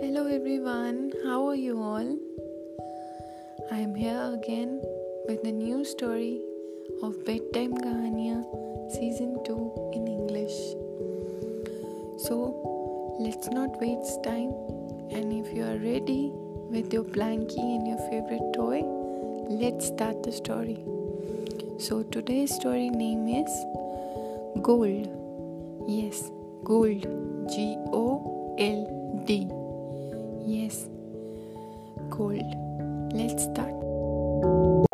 Hello everyone, how are you all? I am here again with a new story of Bedtime Kahaniya Season 2 in English. So, let's not waste time and if you are ready with your blankie and your favorite toy, let's start the story. So, today's story name is Gold. Yes, Gold. G O L D. Yes, gold. Let's start.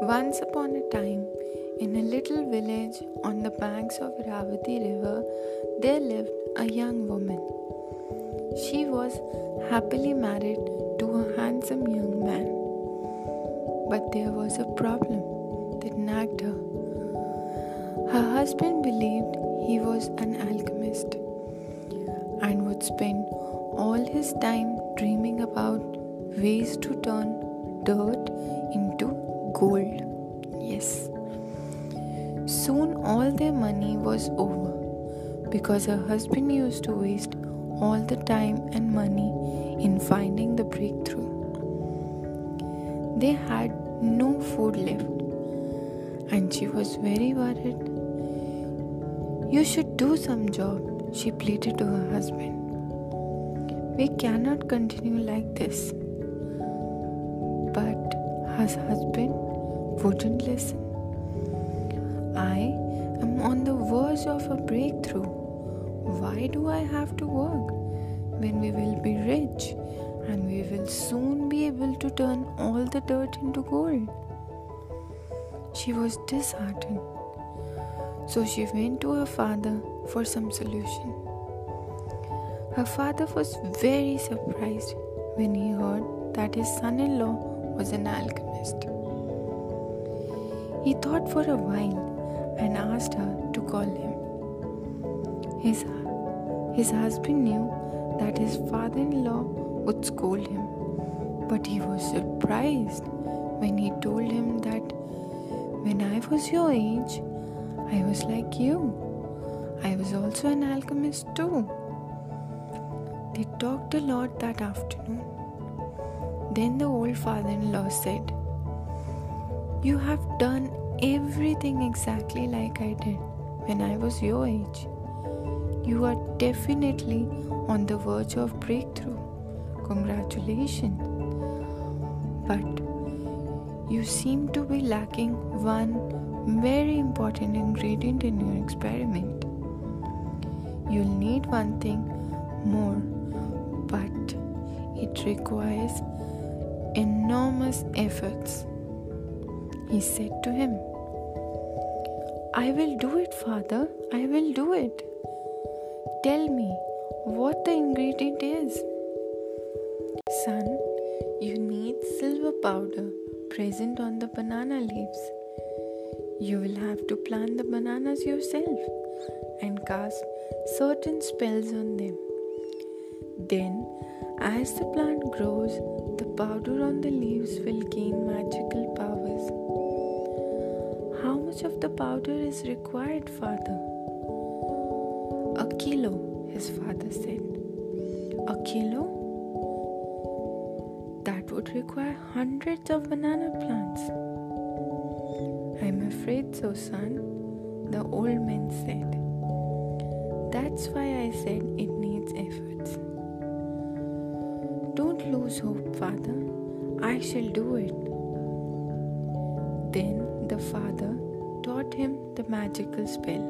Once upon a time, in a little village on the banks of Ravati River, there lived a young woman. She was happily married to a handsome young man. But there was a problem that nagged her. Her husband believed he was an alchemist and would spend all his time dreaming about ways to turn dirt into gold. Yes. Soon all their money was over because her husband used to waste all the time and money in finding the breakthrough. They had no food left and she was very worried. You should do some job, she pleaded to her husband. We cannot continue like this. But her husband wouldn't listen. I am on the verge of a breakthrough. Why do I have to work when we will be rich and we will soon be able to turn all the dirt into gold? She was disheartened. So she went to her father for some solution. Her father was very surprised when he heard that his son in law was an alchemist. He thought for a while and asked her to call him. His, his husband knew that his father in law would scold him, but he was surprised when he told him that when I was your age, I was like you. I was also an alchemist too. They talked a lot that afternoon. Then the old father in law said, You have done everything exactly like I did when I was your age. You are definitely on the verge of breakthrough. Congratulations. But you seem to be lacking one very important ingredient in your experiment. You'll need one thing more but it requires enormous efforts. He said to him, I will do it, father, I will do it. Tell me what the ingredient is. Son, you need silver powder present on the banana leaves. You will have to plant the bananas yourself and cast certain spells on them. Then, as the plant grows, the powder on the leaves will gain magical powers. How much of the powder is required, father? A kilo, his father said. A kilo? That would require hundreds of banana plants. I'm afraid so, son, the old man said. That's why I said it needs efforts. Don't lose hope, Father. I shall do it. Then the father taught him the magical spell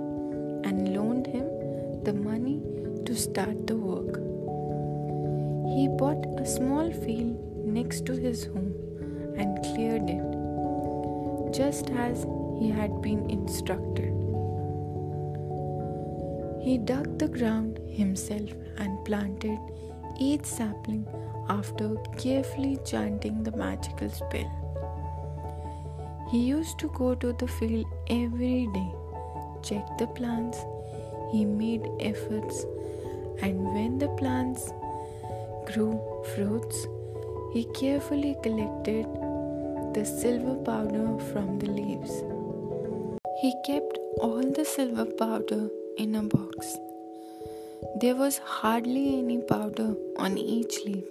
and loaned him the money to start the work. He bought a small field next to his home and cleared it, just as he had been instructed. He dug the ground himself and planted each sapling after carefully chanting the magical spell. He used to go to the field every day, check the plants, he made efforts, and when the plants grew fruits, he carefully collected the silver powder from the leaves. He kept all the silver powder in a box. There was hardly any powder on each leaf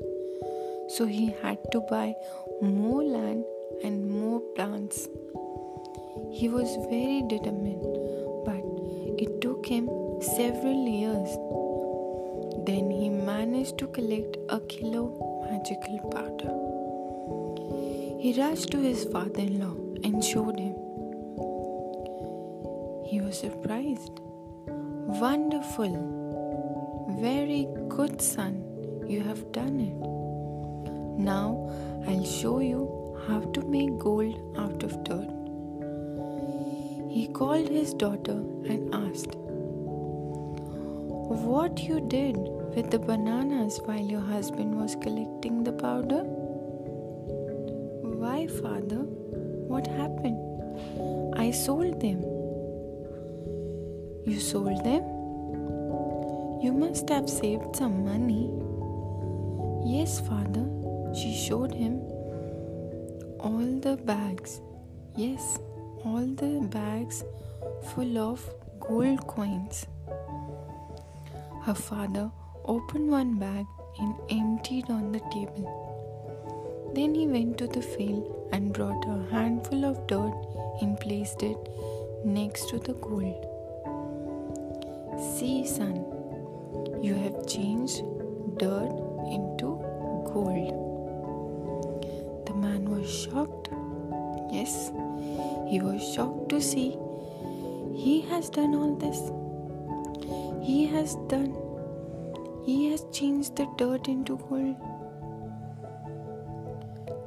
so he had to buy more land and more plants. He was very determined, but it took him several years. Then he managed to collect a kilo magical powder. He rushed to his father in law and showed him. He was surprised. Wonderful! Very good, son. You have done it. Now I'll show you how to make gold out of dirt. He called his daughter and asked, What you did with the bananas while your husband was collecting the powder? Why, father? What happened? I sold them. You sold them? You must have saved some money. Yes, father. She showed him all the bags. Yes, all the bags full of gold coins. Her father opened one bag and emptied on the table. Then he went to the field and brought a handful of dirt and placed it next to the gold. See, son, you have changed dirt into gold. The man was shocked. Yes, he was shocked to see he has done all this. He has done, he has changed the dirt into gold.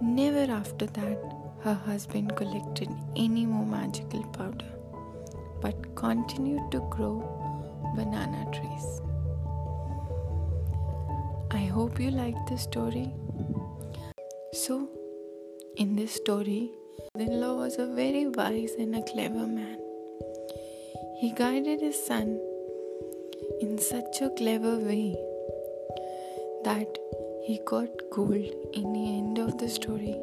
Never after that, her husband collected any more magical powder, but continued to grow banana trees. I hope you liked this story. So, in this story, in law was a very wise and a clever man. He guided his son in such a clever way that he got gold in the end of the story,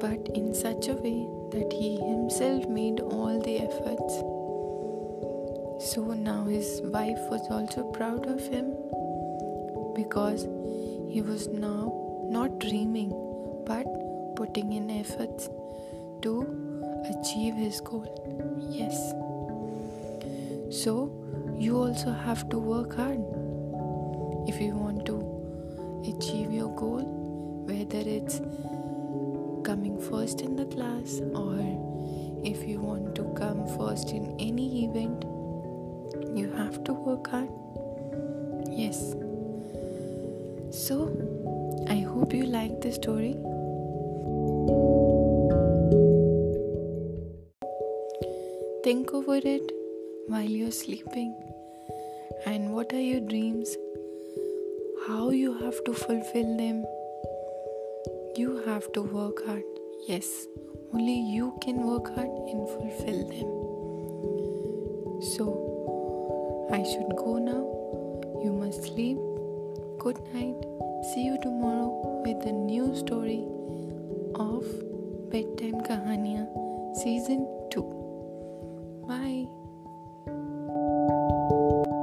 but in such a way that he himself made all the efforts. So now his wife was also proud of him because he was now not dreaming but putting in efforts to achieve his goal. Yes. So you also have to work hard if you want to achieve your goal, whether it's coming first in the class or if you want to come first in any event, you have to work hard. Yes. So, I hope you like the story. Think over it while you're sleeping. And what are your dreams? How you have to fulfill them? You have to work hard. Yes, only you can work hard and fulfill them. So, I should go now. You must sleep. Good night. See you tomorrow with a new story of Bedtime Kahaniya Season 2. Bye.